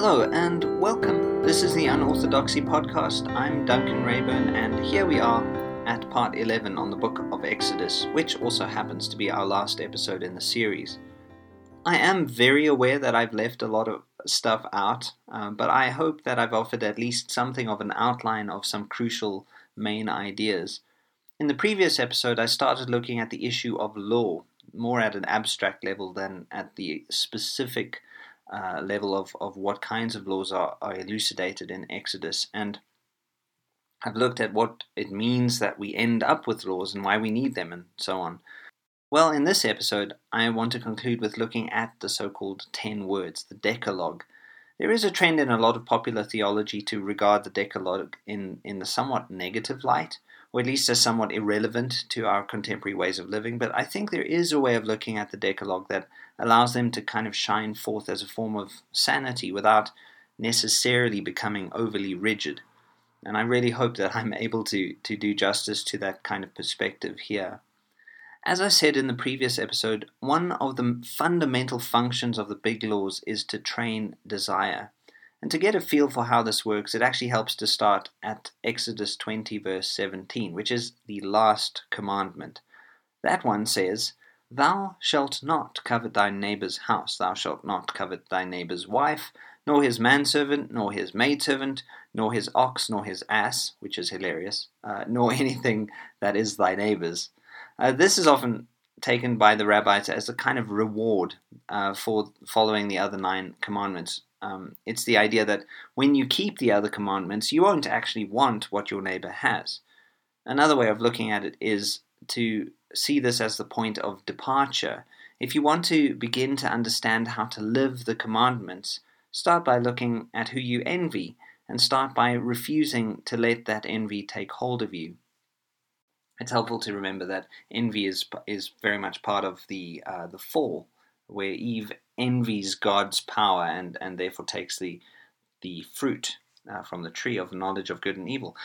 Hello and welcome. This is the Unorthodoxy Podcast. I'm Duncan Reyburn, and here we are at part 11 on the book of Exodus, which also happens to be our last episode in the series. I am very aware that I've left a lot of stuff out, uh, but I hope that I've offered at least something of an outline of some crucial main ideas. In the previous episode, I started looking at the issue of law, more at an abstract level than at the specific uh, level of, of what kinds of laws are, are elucidated in Exodus. And I've looked at what it means that we end up with laws and why we need them and so on. Well, in this episode, I want to conclude with looking at the so called Ten Words, the Decalogue. There is a trend in a lot of popular theology to regard the Decalogue in, in the somewhat negative light, or at least as somewhat irrelevant to our contemporary ways of living, but I think there is a way of looking at the Decalogue that allows them to kind of shine forth as a form of sanity without necessarily becoming overly rigid. And I really hope that I'm able to, to do justice to that kind of perspective here. As I said in the previous episode, one of the fundamental functions of the big laws is to train desire. And to get a feel for how this works, it actually helps to start at Exodus 20, verse 17, which is the last commandment. That one says, Thou shalt not covet thy neighbour's house, thou shalt not covet thy neighbour's wife, nor his manservant, nor his maidservant, nor his ox, nor his ass, which is hilarious, uh, nor anything that is thy neighbour's. Uh, this is often taken by the rabbis as a kind of reward uh, for following the other nine commandments. Um, it's the idea that when you keep the other commandments, you won't actually want what your neighbor has. Another way of looking at it is to see this as the point of departure. If you want to begin to understand how to live the commandments, start by looking at who you envy and start by refusing to let that envy take hold of you it's helpful to remember that envy is is very much part of the uh, the fall, where Eve envies God's power and and therefore takes the the fruit uh, from the tree of knowledge of good and evil.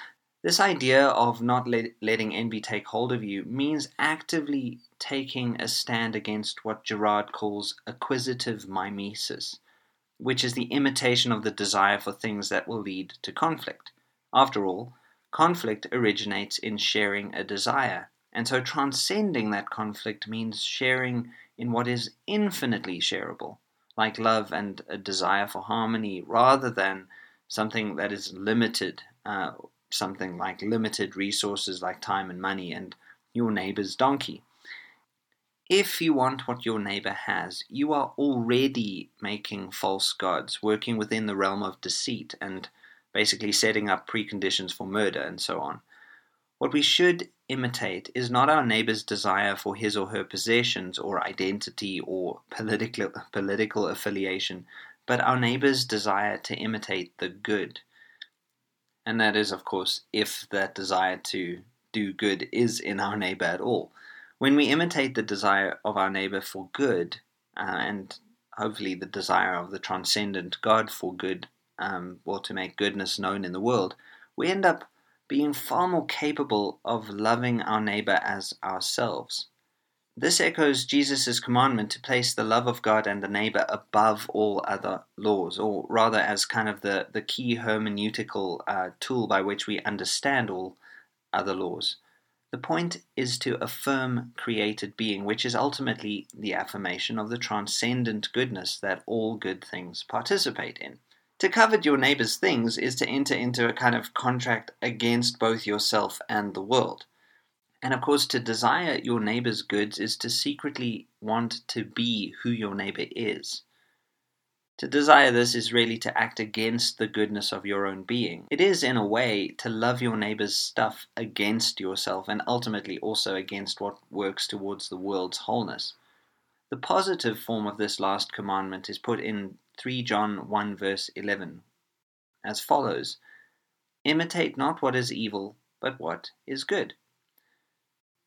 This idea of not let, letting envy take hold of you means actively taking a stand against what Girard calls acquisitive mimesis, which is the imitation of the desire for things that will lead to conflict. After all, Conflict originates in sharing a desire, and so transcending that conflict means sharing in what is infinitely shareable, like love and a desire for harmony, rather than something that is limited, uh, something like limited resources like time and money and your neighbor's donkey. If you want what your neighbor has, you are already making false gods, working within the realm of deceit and basically setting up preconditions for murder and so on. What we should imitate is not our neighbor's desire for his or her possessions or identity or political, political affiliation, but our neighbor's desire to imitate the good. And that is, of course, if that desire to do good is in our neighbor at all. When we imitate the desire of our neighbor for good, uh, and hopefully the desire of the transcendent God for good um, or to make goodness known in the world, we end up being far more capable of loving our neighbor as ourselves. This echoes Jesus' commandment to place the love of God and the neighbor above all other laws, or rather as kind of the, the key hermeneutical uh, tool by which we understand all other laws. The point is to affirm created being, which is ultimately the affirmation of the transcendent goodness that all good things participate in. To covet your neighbor's things is to enter into a kind of contract against both yourself and the world. And of course, to desire your neighbor's goods is to secretly want to be who your neighbor is. To desire this is really to act against the goodness of your own being. It is, in a way, to love your neighbor's stuff against yourself and ultimately also against what works towards the world's wholeness. The positive form of this last commandment is put in 3 John 1 verse 11 as follows Imitate not what is evil, but what is good.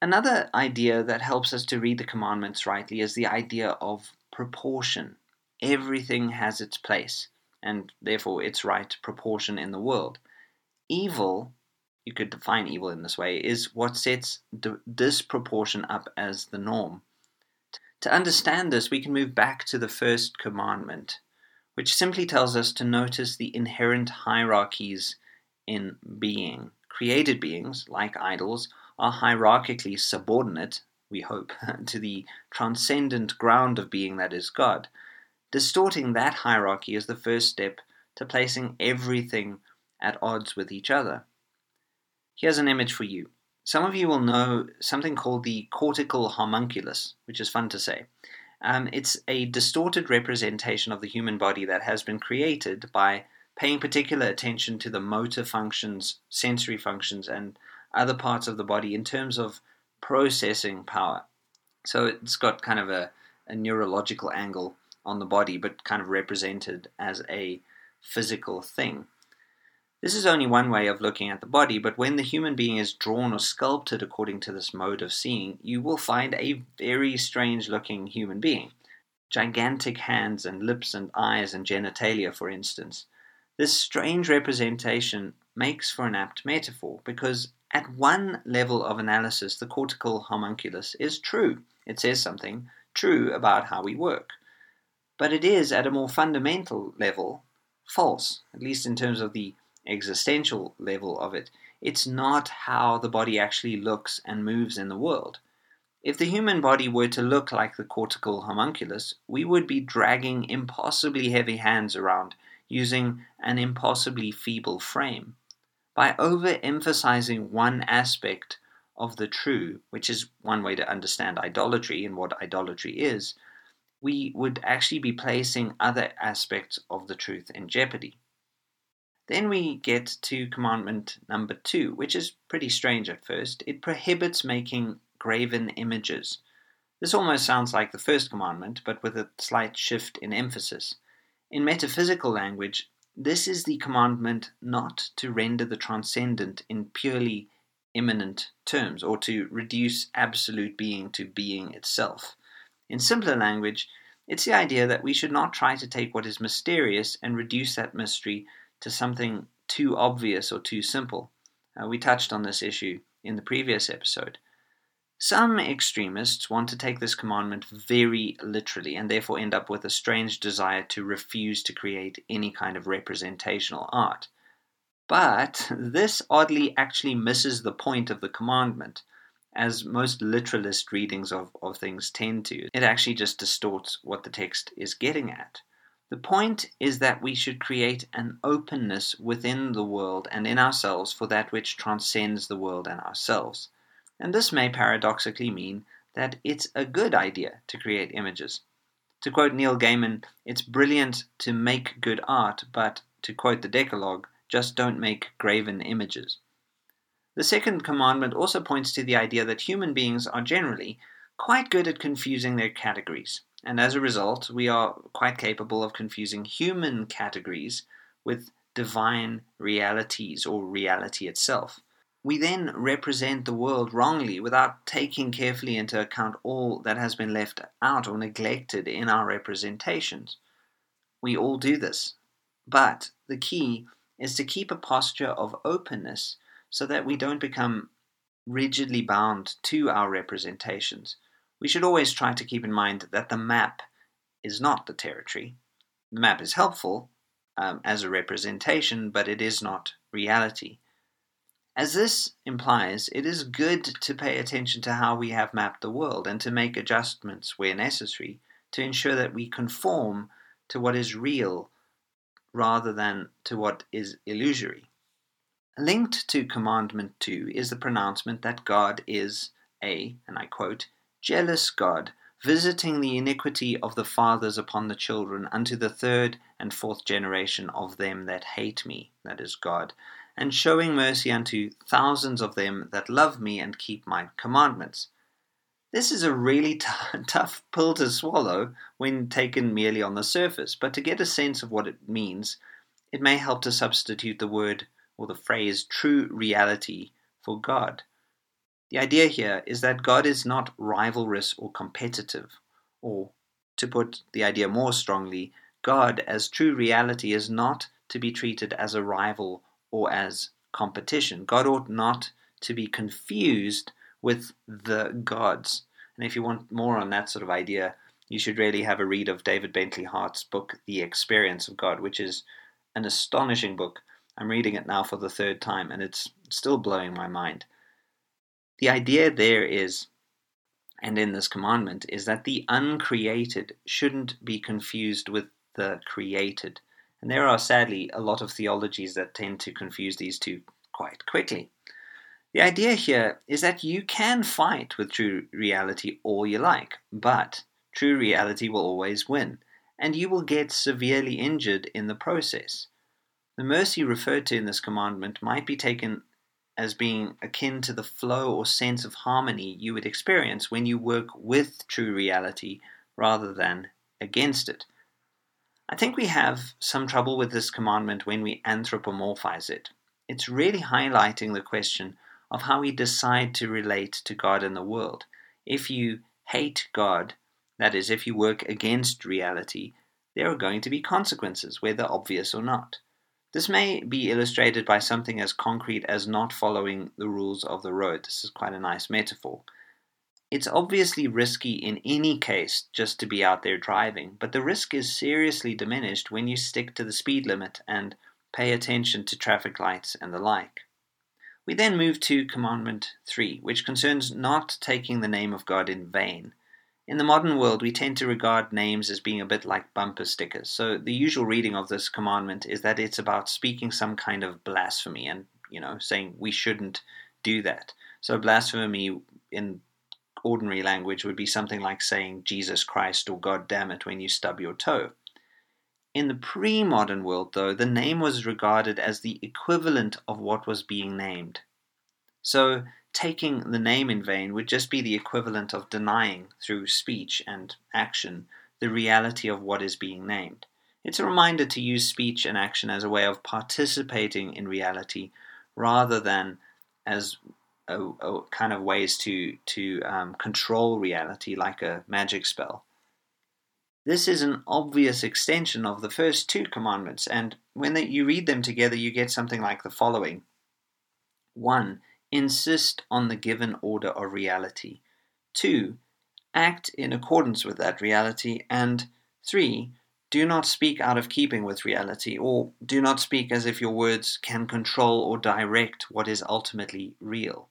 Another idea that helps us to read the commandments rightly is the idea of proportion. Everything has its place, and therefore its right proportion in the world. Evil, you could define evil in this way, is what sets disproportion up as the norm. To understand this, we can move back to the first commandment which simply tells us to notice the inherent hierarchies in being. Created beings, like idols, are hierarchically subordinate, we hope, to the transcendent ground of being that is God. Distorting that hierarchy is the first step to placing everything at odds with each other. Here's an image for you. Some of you will know something called the cortical homunculus, which is fun to say. Um, it's a distorted representation of the human body that has been created by paying particular attention to the motor functions, sensory functions, and other parts of the body in terms of processing power. So it's got kind of a, a neurological angle on the body, but kind of represented as a physical thing. This is only one way of looking at the body, but when the human being is drawn or sculpted according to this mode of seeing, you will find a very strange looking human being. Gigantic hands and lips and eyes and genitalia, for instance. This strange representation makes for an apt metaphor because at one level of analysis, the cortical homunculus is true. It says something true about how we work. But it is, at a more fundamental level, false, at least in terms of the existential level of it. It's not how the body actually looks and moves in the world. If the human body were to look like the cortical homunculus, we would be dragging impossibly heavy hands around using an impossibly feeble frame. By overemphasizing one aspect of the true, which is one way to understand idolatry and what idolatry is, we would actually be placing other aspects of the truth in jeopardy. Then we get to commandment number two, which is pretty strange at first. It prohibits making graven images. This almost sounds like the first commandment, but with a slight shift in emphasis. In metaphysical language, this is the commandment not to render the transcendent in purely immanent terms, or to reduce absolute being to being itself. In simpler language, it's the idea that we should not try to take what is mysterious and reduce that mystery to something too obvious or too simple. Uh, we touched on this issue in the previous episode. Some extremists want to take this commandment very literally and therefore end up with a strange desire to refuse to create any kind of representational art. But this oddly actually misses the point of the commandment, as most literalist readings of, of things tend to. It actually just distorts what the text is getting at. The point is that we should create an openness within the world and in ourselves for that which transcends the world and ourselves. And this may paradoxically mean that it's a good idea to create images. To quote Neil Gaiman, it's brilliant to make good art, but to quote the Decalogue, just don't make graven images. The second commandment also points to the idea that human beings are generally quite good at confusing their categories and as a result, we are quite capable of confusing human categories with divine realities or reality itself. We then represent the world wrongly without taking carefully into account all that has been left out or neglected in our representations. We all do this. But the key is to keep a posture of openness so that we don't become rigidly bound to our representations we should always try to keep in mind that the map is not the territory. The map is helpful um, as a representation, but it is not reality. As this implies, it is good to pay attention to how we have mapped the world and to make adjustments where necessary to ensure that we conform to what is real rather than to what is illusory. Linked to Commandment 2 is the pronouncement that God is a, and I quote, jealous God, visiting the iniquity of the fathers upon the children unto the third and fourth generation of them that hate me, that is God, and showing mercy unto thousands of them that love me and keep my commandments. This is a really t- tough pill to swallow when taken merely on the surface, but to get a sense of what it means, it may help to substitute the word or the phrase true reality for God. The idea here is that God is not rivalrous or competitive, or, to put the idea more strongly, God as true reality is not to be treated as a rival or as competition. God ought not to be confused with the gods. And if you want more on that sort of idea, you should really have a read of David Bentley Hart's book, The Experience of God, which is an astonishing book. I'm reading it now for the third time, and it's still blowing my mind. The idea there is, and in this commandment, is that the uncreated shouldn't be confused with the created. And there are sadly a lot of theologies that tend to confuse these two quite quickly. The idea here is that you can fight with true reality all you like, but true reality will always win, and you will get severely injured in the process. The mercy referred to in this commandment might be taken as being akin to the flow or sense of harmony you would experience when you work with true reality rather than against it. I think we have some trouble with this commandment when we anthropomorphize it. It's really highlighting the question of how we decide to relate to God in the world. If you hate God, that is, if you work against reality, there are going to be consequences, whether obvious or not. This may be illustrated by something as concrete as not following the rules of the road. This is quite a nice metaphor. It's obviously risky in any case just to be out there driving, but the risk is seriously diminished when you stick to the speed limit and pay attention to traffic lights and the like. We then move to Commandment 3, which concerns not taking the name of God in vain. In the modern world, we tend to regard names as being a bit like bumper stickers. So the usual reading of this commandment is that it's about speaking some kind of blasphemy and, you know, saying we shouldn't do that. So blasphemy in ordinary language would be something like saying Jesus Christ or God damn it when you stub your toe. In the pre modern world, though, the name was regarded as the equivalent of what was being named. So taking the name in vain would just be the equivalent of denying, through speech and action, the reality of what is being named. It's a reminder to use speech and action as a way of participating in reality rather than as a, a kind of ways to, to um, control reality like a magic spell. This is an obvious extension of the first two commandments, and when you read them together, you get something like the following 1 insist on the given order of reality. 2. Act in accordance with that reality. And 3. Do not speak out of keeping with reality, or do not speak as if your words can control or direct what is ultimately real.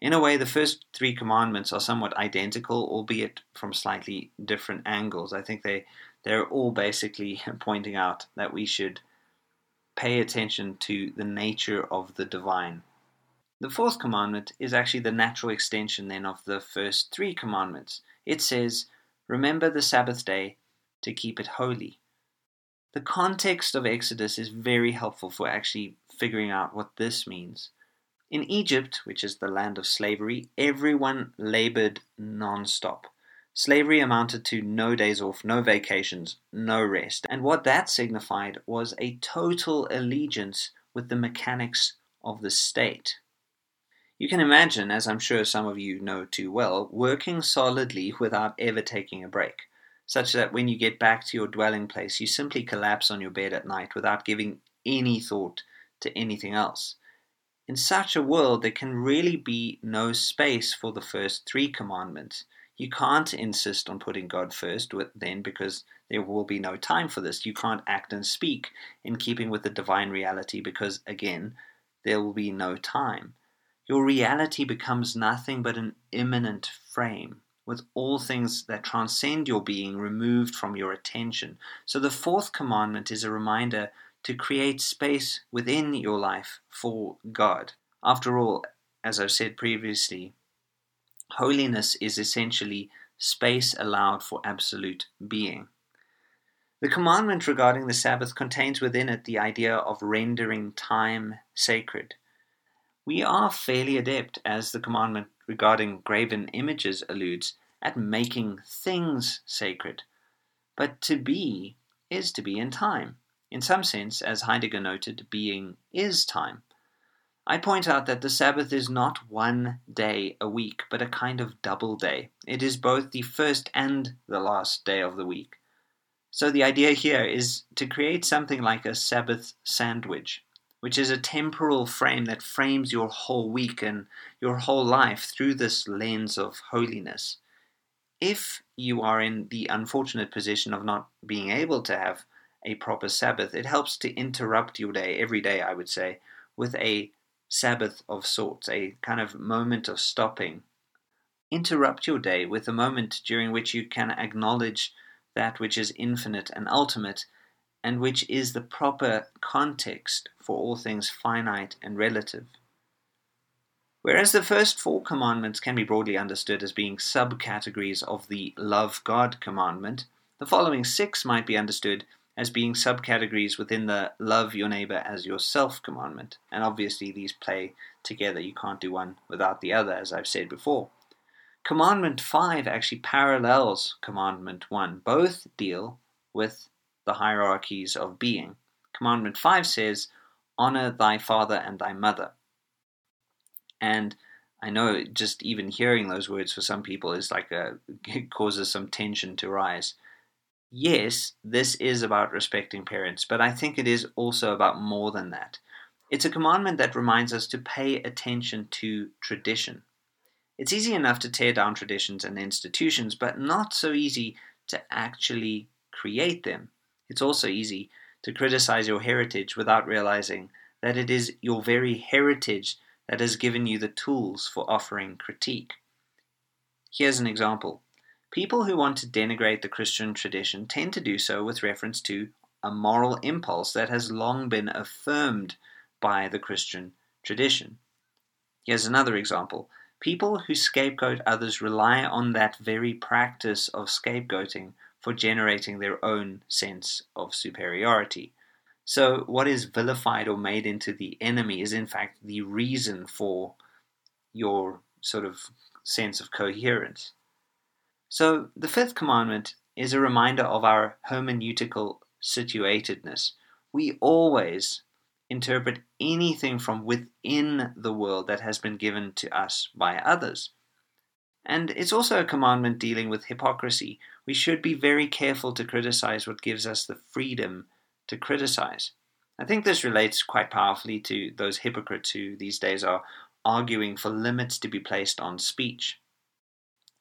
In a way, the first three commandments are somewhat identical, albeit from slightly different angles. I think they, they're all basically pointing out that we should pay attention to the nature of the divine the fourth commandment is actually the natural extension then of the first three commandments. It says, Remember the Sabbath day to keep it holy. The context of Exodus is very helpful for actually figuring out what this means. In Egypt, which is the land of slavery, everyone labored non stop. Slavery amounted to no days off, no vacations, no rest. And what that signified was a total allegiance with the mechanics of the state. You can imagine, as I'm sure some of you know too well, working solidly without ever taking a break, such that when you get back to your dwelling place, you simply collapse on your bed at night without giving any thought to anything else. In such a world, there can really be no space for the first three commandments. You can't insist on putting God first then because there will be no time for this. You can't act and speak in keeping with the divine reality because, again, there will be no time. Your reality becomes nothing but an immanent frame, with all things that transcend your being removed from your attention. So the fourth commandment is a reminder to create space within your life for God. After all, as I've said previously, holiness is essentially space allowed for absolute being. The commandment regarding the Sabbath contains within it the idea of rendering time sacred. We are fairly adept, as the commandment regarding graven images alludes, at making things sacred. But to be is to be in time. In some sense, as Heidegger noted, being is time. I point out that the Sabbath is not one day a week, but a kind of double day. It is both the first and the last day of the week. So the idea here is to create something like a Sabbath sandwich which is a temporal frame that frames your whole week and your whole life through this lens of holiness. if you are in the unfortunate position of not being able to have a proper Sabbath, it helps to interrupt your day every day, I would say, with a Sabbath of sorts, a kind of moment of stopping. Interrupt your day with a moment during which you can acknowledge that which is infinite and ultimate, and which is the proper context for all things finite and relative. Whereas the first four commandments can be broadly understood as being subcategories of the love God commandment, the following six might be understood as being subcategories within the love your neighbor as yourself commandment. And obviously, these play together. You can't do one without the other, as I've said before. Commandment 5 actually parallels Commandment 1. Both deal with the hierarchies of being. Commandment 5 says, Honor thy father and thy mother. And I know just even hearing those words for some people is like a it causes some tension to rise. Yes, this is about respecting parents, but I think it is also about more than that. It's a commandment that reminds us to pay attention to tradition. It's easy enough to tear down traditions and institutions, but not so easy to actually create them. It's also easy to criticize your heritage without realizing that it is your very heritage that has given you the tools for offering critique. Here's an example. People who want to denigrate the Christian tradition tend to do so with reference to a moral impulse that has long been affirmed by the Christian tradition. Here's another example. People who scapegoat others rely on that very practice of scapegoating for generating their own sense of superiority. So, what is vilified or made into the enemy is, in fact, the reason for your sort of sense of coherence. So, the fifth commandment is a reminder of our hermeneutical situatedness. We always interpret anything from within the world that has been given to us by others. And it's also a commandment dealing with hypocrisy. We should be very careful to criticize what gives us the freedom to criticize. I think this relates quite powerfully to those hypocrites who these days are arguing for limits to be placed on speech.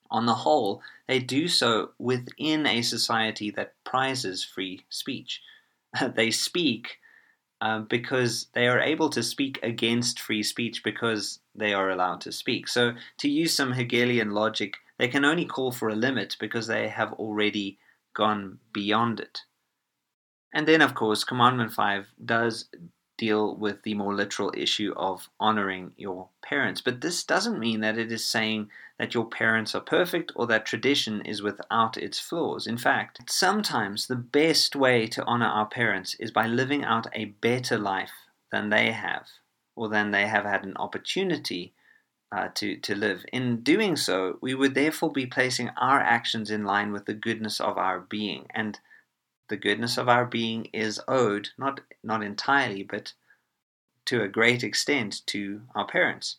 On the whole, they do so within a society that prizes free speech. they speak um, because they are able to speak against free speech because they are allowed to speak. So, to use some Hegelian logic, they can only call for a limit because they have already gone beyond it. And then, of course, Commandment 5 does deal with the more literal issue of honoring your parents. But this doesn't mean that it is saying that your parents are perfect or that tradition is without its flaws. In fact, sometimes the best way to honor our parents is by living out a better life than they have or than they have had an opportunity uh, to, to live. In doing so, we would therefore be placing our actions in line with the goodness of our being. And the goodness of our being is owed, not, not entirely, but to a great extent to our parents.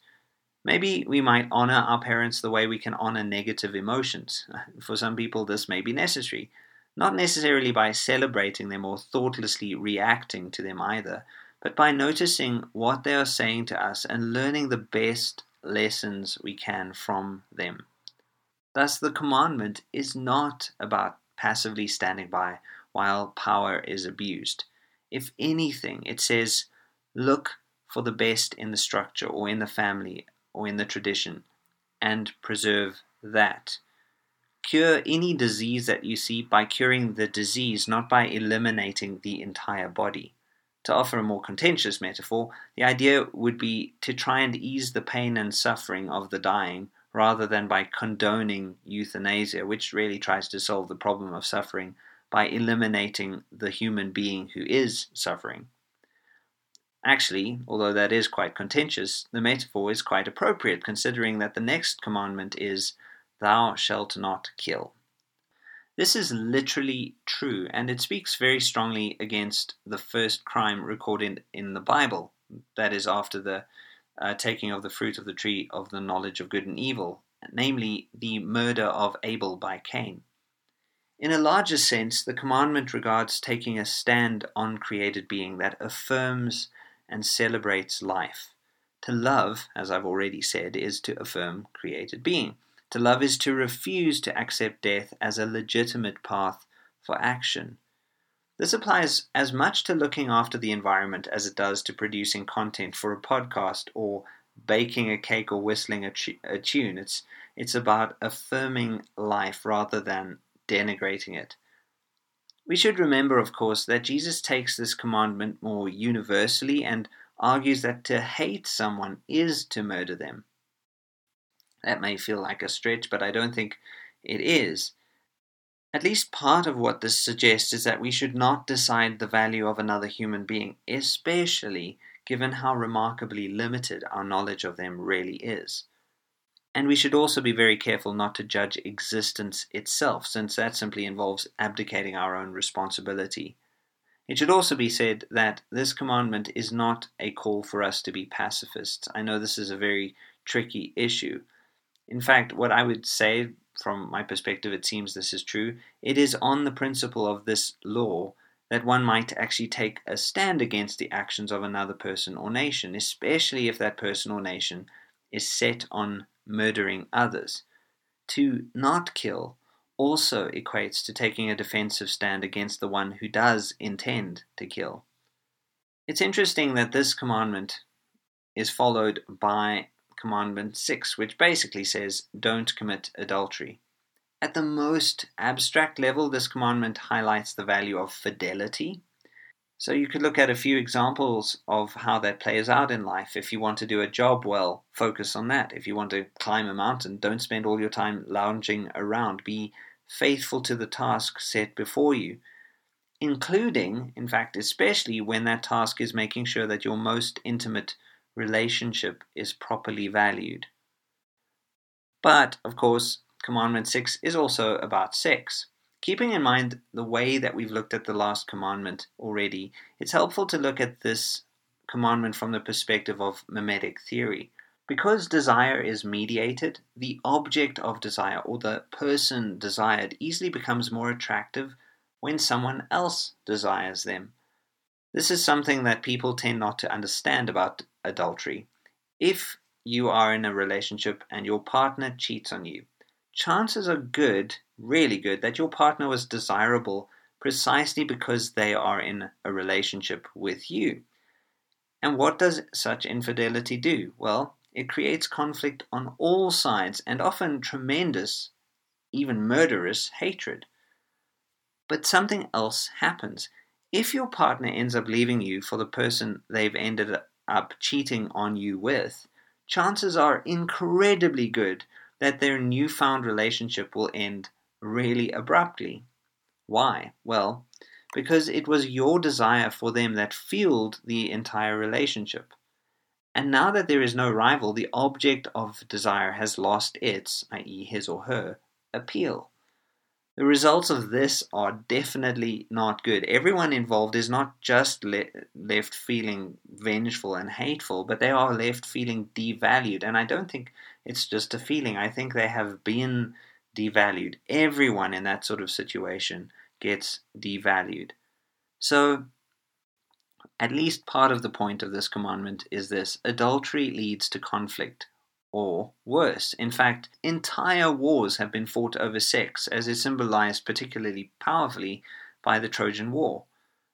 Maybe we might honor our parents the way we can honor negative emotions. For some people, this may be necessary. Not necessarily by celebrating them or thoughtlessly reacting to them either, but by noticing what they are saying to us and learning the best lessons we can from them. Thus, the commandment is not about passively standing by while power is abused. If anything, it says, look for the best in the structure or in the family or in the tradition and preserve that. Cure any disease that you see by curing the disease, not by eliminating the entire body. To offer a more contentious metaphor, the idea would be to try and ease the pain and suffering of the dying rather than by condoning euthanasia, which really tries to solve the problem of suffering by eliminating the human being who is suffering. Actually, although that is quite contentious, the metaphor is quite appropriate considering that the next commandment is, Thou shalt not kill. This is literally true, and it speaks very strongly against the first crime recorded in the Bible, that is, after the uh, taking of the fruit of the tree of the knowledge of good and evil, namely the murder of Abel by Cain. In a larger sense, the commandment regards taking a stand on created being that affirms and celebrates life. To love, as I've already said, is to affirm created being. To love is to refuse to accept death as a legitimate path for action. This applies as much to looking after the environment as it does to producing content for a podcast or baking a cake or whistling a, tune. It's, it's about affirming life rather than denigrating it. We should remember, of course, that Jesus takes this commandment more universally and argues that to hate someone is to murder them. That may feel like a stretch, but I don't think it is. At least part of what this suggests is that we should not decide the value of another human being, especially given how remarkably limited our knowledge of them really is. And we should also be very careful not to judge existence itself, since that simply involves abdicating our own responsibility. It should also be said that this commandment is not a call for us to be pacifists. I know this is a very tricky issue. In fact, what I would say, from my perspective, it seems this is true, it is on the principle of this law that one might actually take a stand against the actions of another person or nation, especially if that person or nation is set on murdering others. To not kill also equates to taking a defensive stand against the one who does intend to kill. It's interesting that this commandment is followed by commandment 6, which basically says, Don't commit adultery. At the most abstract level, this commandment highlights the value of fidelity. So you could look at a few examples of how that plays out in life. If you want to do a job well, focus on that. If you want to climb a mountain, don't spend all your time lounging around. Be faithful to the task set before you, including, in fact, especially when that task is making sure that your most intimate relationship is properly valued. But, of course, Commandment 6 is also about sex. Keeping in mind the way that we've looked at the last commandment already, it's helpful to look at this commandment from the perspective of mimetic theory. Because desire is mediated, the object of desire or the person desired easily becomes more attractive when someone else desires them. This is something that people tend not to understand about adultery. If you are in a relationship and your partner cheats on you, chances are good, really good, that your partner was desirable precisely because they are in a relationship with you. And what does such infidelity do? Well, it creates conflict on all sides and often tremendous, even murderous hatred. But something else happens. If your partner ends up leaving you for the person they've ended up cheating on you with, chances are incredibly good that their newfound relationship will end really abruptly. Why? Well, because it was your desire for them that fueled the entire relationship. And now that there is no rival, the object of desire has lost its, i.e., his or her, appeal. The results of this are definitely not good. Everyone involved is not just le- left feeling vengeful and hateful, but they are left feeling devalued. And I don't think it's just a feeling, I think they have been devalued. Everyone in that sort of situation gets devalued. So, at least part of the point of this commandment is this adultery leads to conflict, or worse. In fact, entire wars have been fought over sex, as is symbolized particularly powerfully by the Trojan War.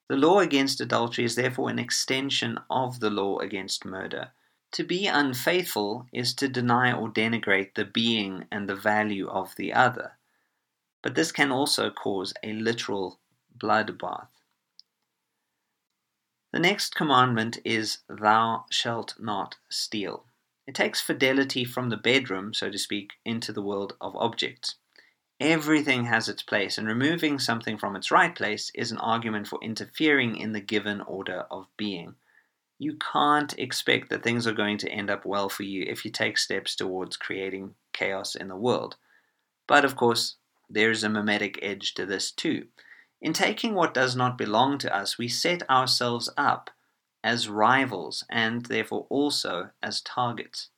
The law against adultery is therefore an extension of the law against murder. To be unfaithful is to deny or denigrate the being and the value of the other. But this can also cause a literal bloodbath. The next commandment is, Thou shalt not steal. It takes fidelity from the bedroom, so to speak, into the world of objects. Everything has its place, and removing something from its right place is an argument for interfering in the given order of being. You can't expect that things are going to end up well for you if you take steps towards creating chaos in the world. But of course, there is a mimetic edge to this too. In taking what does not belong to us, we set ourselves up as rivals and therefore also as targets.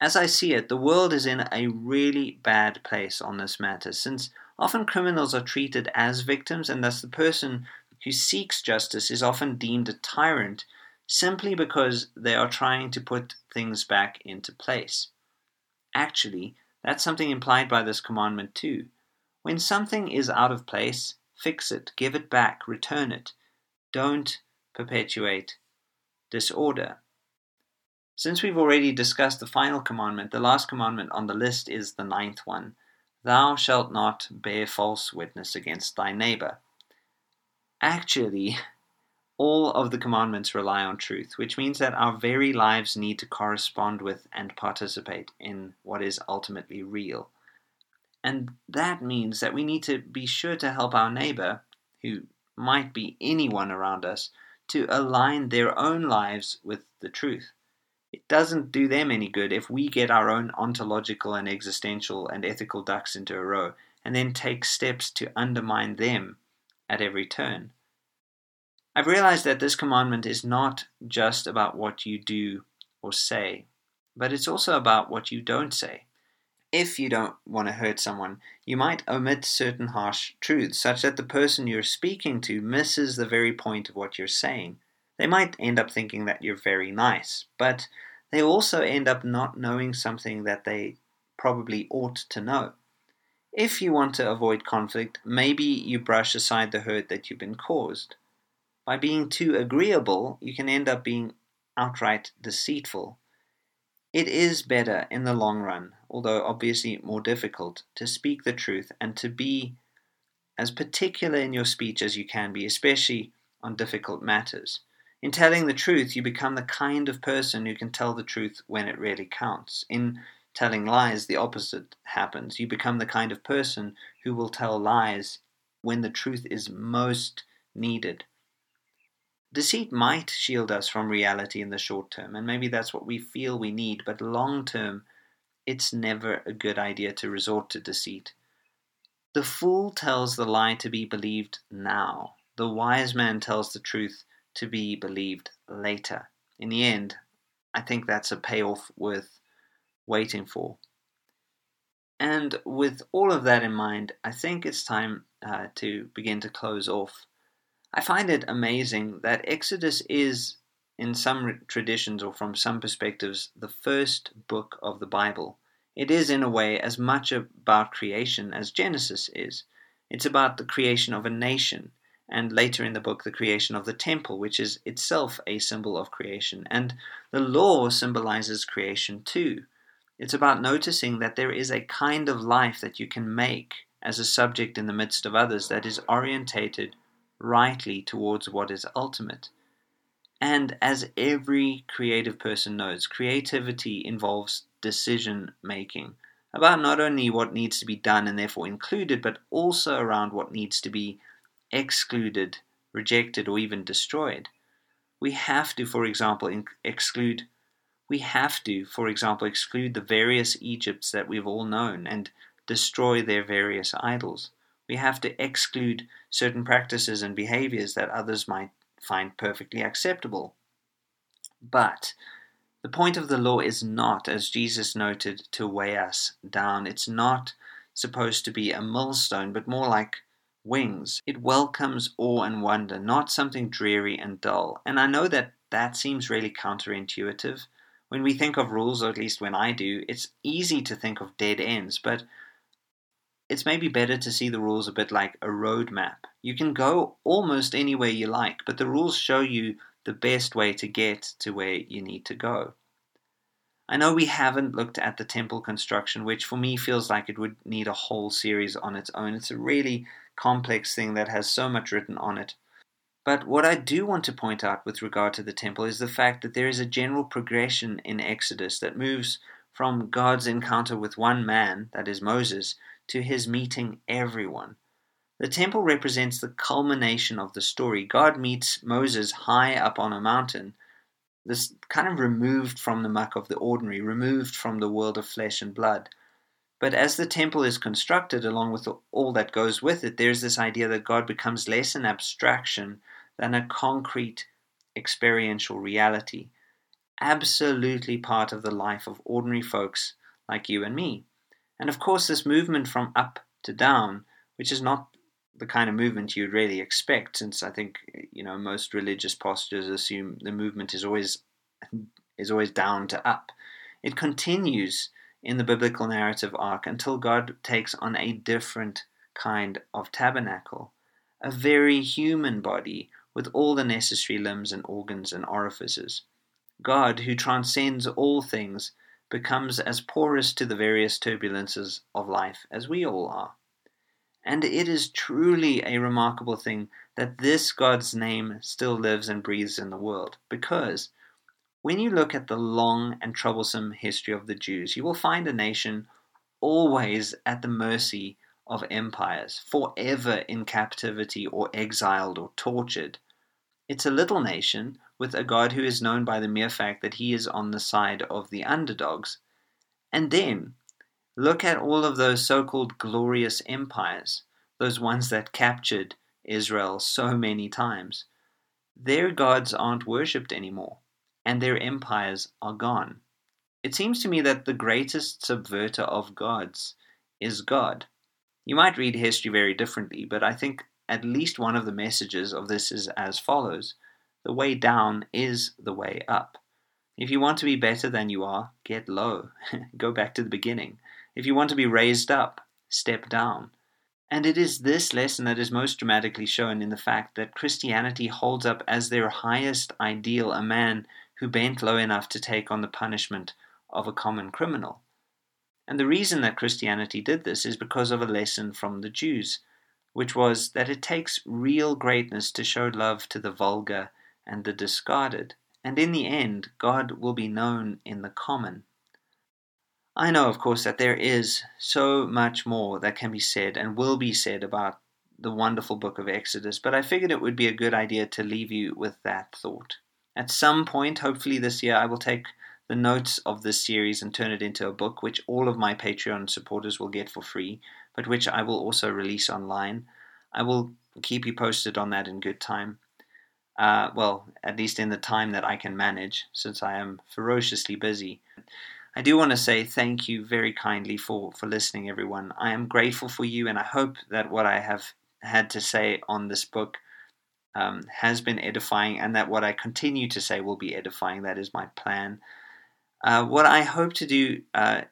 As I see it, the world is in a really bad place on this matter, since often criminals are treated as victims, and thus the person who seeks justice is often deemed a tyrant simply because they are trying to put things back into place. Actually, That's something implied by this commandment too. When something is out of place, fix it, give it back, return it. Don't perpetuate disorder. Since we've already discussed the final commandment, the last commandment on the list is the ninth one Thou shalt not bear false witness against thy neighbor. Actually, all of the commandments rely on truth, which means that our very lives need to correspond with and participate in what is ultimately real. And that means that we need to be sure to help our neighbor, who might be anyone around us, to align their own lives with the truth. It doesn't do them any good if we get our own ontological and existential and ethical ducks into a row and then take steps to undermine them at every turn. I've realized that this commandment is not just about what you do or say, but it's also about what you don't say. If you don't want to hurt someone, you might omit certain harsh truths, such that the person you're speaking to misses the very point of what you're saying. They might end up thinking that you're very nice, but they also end up not knowing something that they probably ought to know. If you want to avoid conflict, maybe you brush aside the hurt that you've been caused. By being too agreeable, you can end up being outright deceitful. It is better in the long run, although obviously more difficult, to speak the truth and to be as particular in your speech as you can be, especially on difficult matters. In telling the truth, you become the kind of person who can tell the truth when it really counts. In telling lies, the opposite happens. You become the kind of person who will tell lies when the truth is most needed. Deceit might shield us from reality in the short term, and maybe that's what we feel we need, but long term, it's never a good idea to resort to deceit. The fool tells the lie to be believed now. The wise man tells the truth to be believed later. In the end, I think that's a payoff worth waiting for. And with all of that in mind, I think it's time uh, to begin to close off. I find it amazing that Exodus is, in some traditions or from some perspectives, the first book of the Bible. It is, in a way, as much about creation as Genesis is. It's about the creation of a nation, and later in the book, the creation of the temple, which is itself a symbol of creation. And the law symbolizes creation too. It's about noticing that there is a kind of life that you can make as a subject in the midst of others that is orientated rightly towards what is ultimate. And as every creative person knows, creativity involves decision making about not only what needs to be done and therefore included, but also around what needs to be excluded, rejected, or even destroyed. We have to, for example, exclude we have to, for example, exclude the various Egypts that we've all known and destroy their various idols. We have to exclude certain practices and behaviors that others might find perfectly acceptable. But the point of the law is not, as Jesus noted, to weigh us down. It's not supposed to be a millstone, but more like wings. It welcomes awe and wonder, not something dreary and dull. And I know that that seems really counterintuitive. When we think of rules, or at least when I do, it's easy to think of dead ends, but it's maybe better to see the rules a bit like a road map. You can go almost anywhere you like, but the rules show you the best way to get to where you need to go. I know we haven't looked at the temple construction, which for me feels like it would need a whole series on its own. It's a really complex thing that has so much written on it. But what I do want to point out with regard to the temple is the fact that there is a general progression in Exodus that moves from God's encounter with one man, that is Moses, to his meeting everyone. The temple represents the culmination of the story. God meets Moses high up on a mountain, this kind of removed from the muck of the ordinary, removed from the world of flesh and blood. But as the temple is constructed, along with all that goes with it, there's this idea that God becomes less an abstraction than a concrete experiential reality, absolutely part of the life of ordinary folks like you and me. And of course, this movement from up to down, which is not the kind of movement you'd really expect, since I think you know most religious postures assume the movement is always is always down to up. It continues in the biblical narrative arc until God takes on a different kind of tabernacle, a very human body with all the necessary limbs and organs and orifices. God, who transcends all things, becomes as porous to the various turbulences of life as we all are. And it is truly a remarkable thing that this God's name still lives and breathes in the world, because when you look at the long and troublesome history of the Jews, you will find a nation always at the mercy of empires, forever in captivity or exiled or tortured. It's a little nation with a God who is known by the mere fact that he is on the side of the underdogs. And then look at all of those so called glorious empires, those ones that captured Israel so many times. Their gods aren't worshipped anymore, and their empires are gone. It seems to me that the greatest subverter of gods is God. You might read history very differently, but I think at least one of the messages of this is as follows The way down is the way up. If you want to be better than you are, get low. Go back to the beginning. If you want to be raised up, step down. And it is this lesson that is most dramatically shown in the fact that Christianity holds up as their highest ideal a man who bent low enough to take on the punishment of a common criminal. And the reason that Christianity did this is because of a lesson from the Jews, which was that it takes real greatness to show love to the vulgar and the discarded, and in the end, God will be known in the common. I know, of course, that there is so much more that can be said and will be said about the wonderful book of Exodus, but I figured it would be a good idea to leave you with that thought. At some point, hopefully this year, I will take the notes of this series and turn it into a book, which all of my Patreon supporters will get for free, but which I will also release online. I will keep you posted on that in good time. Uh, well, at least in the time that I can manage, since I am ferociously busy. I do want to say thank you very kindly for, for listening, everyone. I am grateful for you, and I hope that what I have had to say on this book um, has been edifying, and that what I continue to say will be edifying. That is my plan. Uh, what I hope to do uh,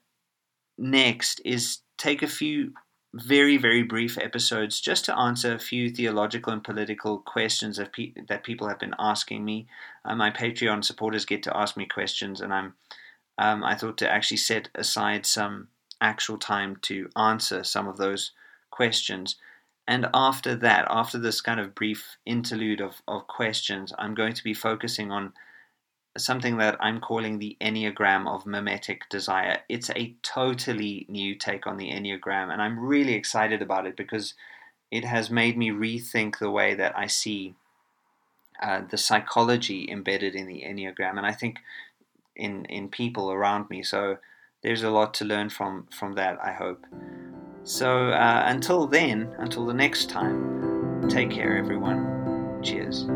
next is take a few very, very brief episodes just to answer a few theological and political questions that, pe- that people have been asking me. Uh, my Patreon supporters get to ask me questions, and I'm um, I thought to actually set aside some actual time to answer some of those questions. And after that, after this kind of brief interlude of, of questions, I'm going to be focusing on something that I'm calling the Enneagram of Mimetic Desire. It's a totally new take on the Enneagram, and I'm really excited about it because it has made me rethink the way that I see uh, the psychology embedded in the Enneagram. And I think in in people around me. So there's a lot to learn from from that. I hope. So uh, until then, until the next time, take care, everyone. Cheers.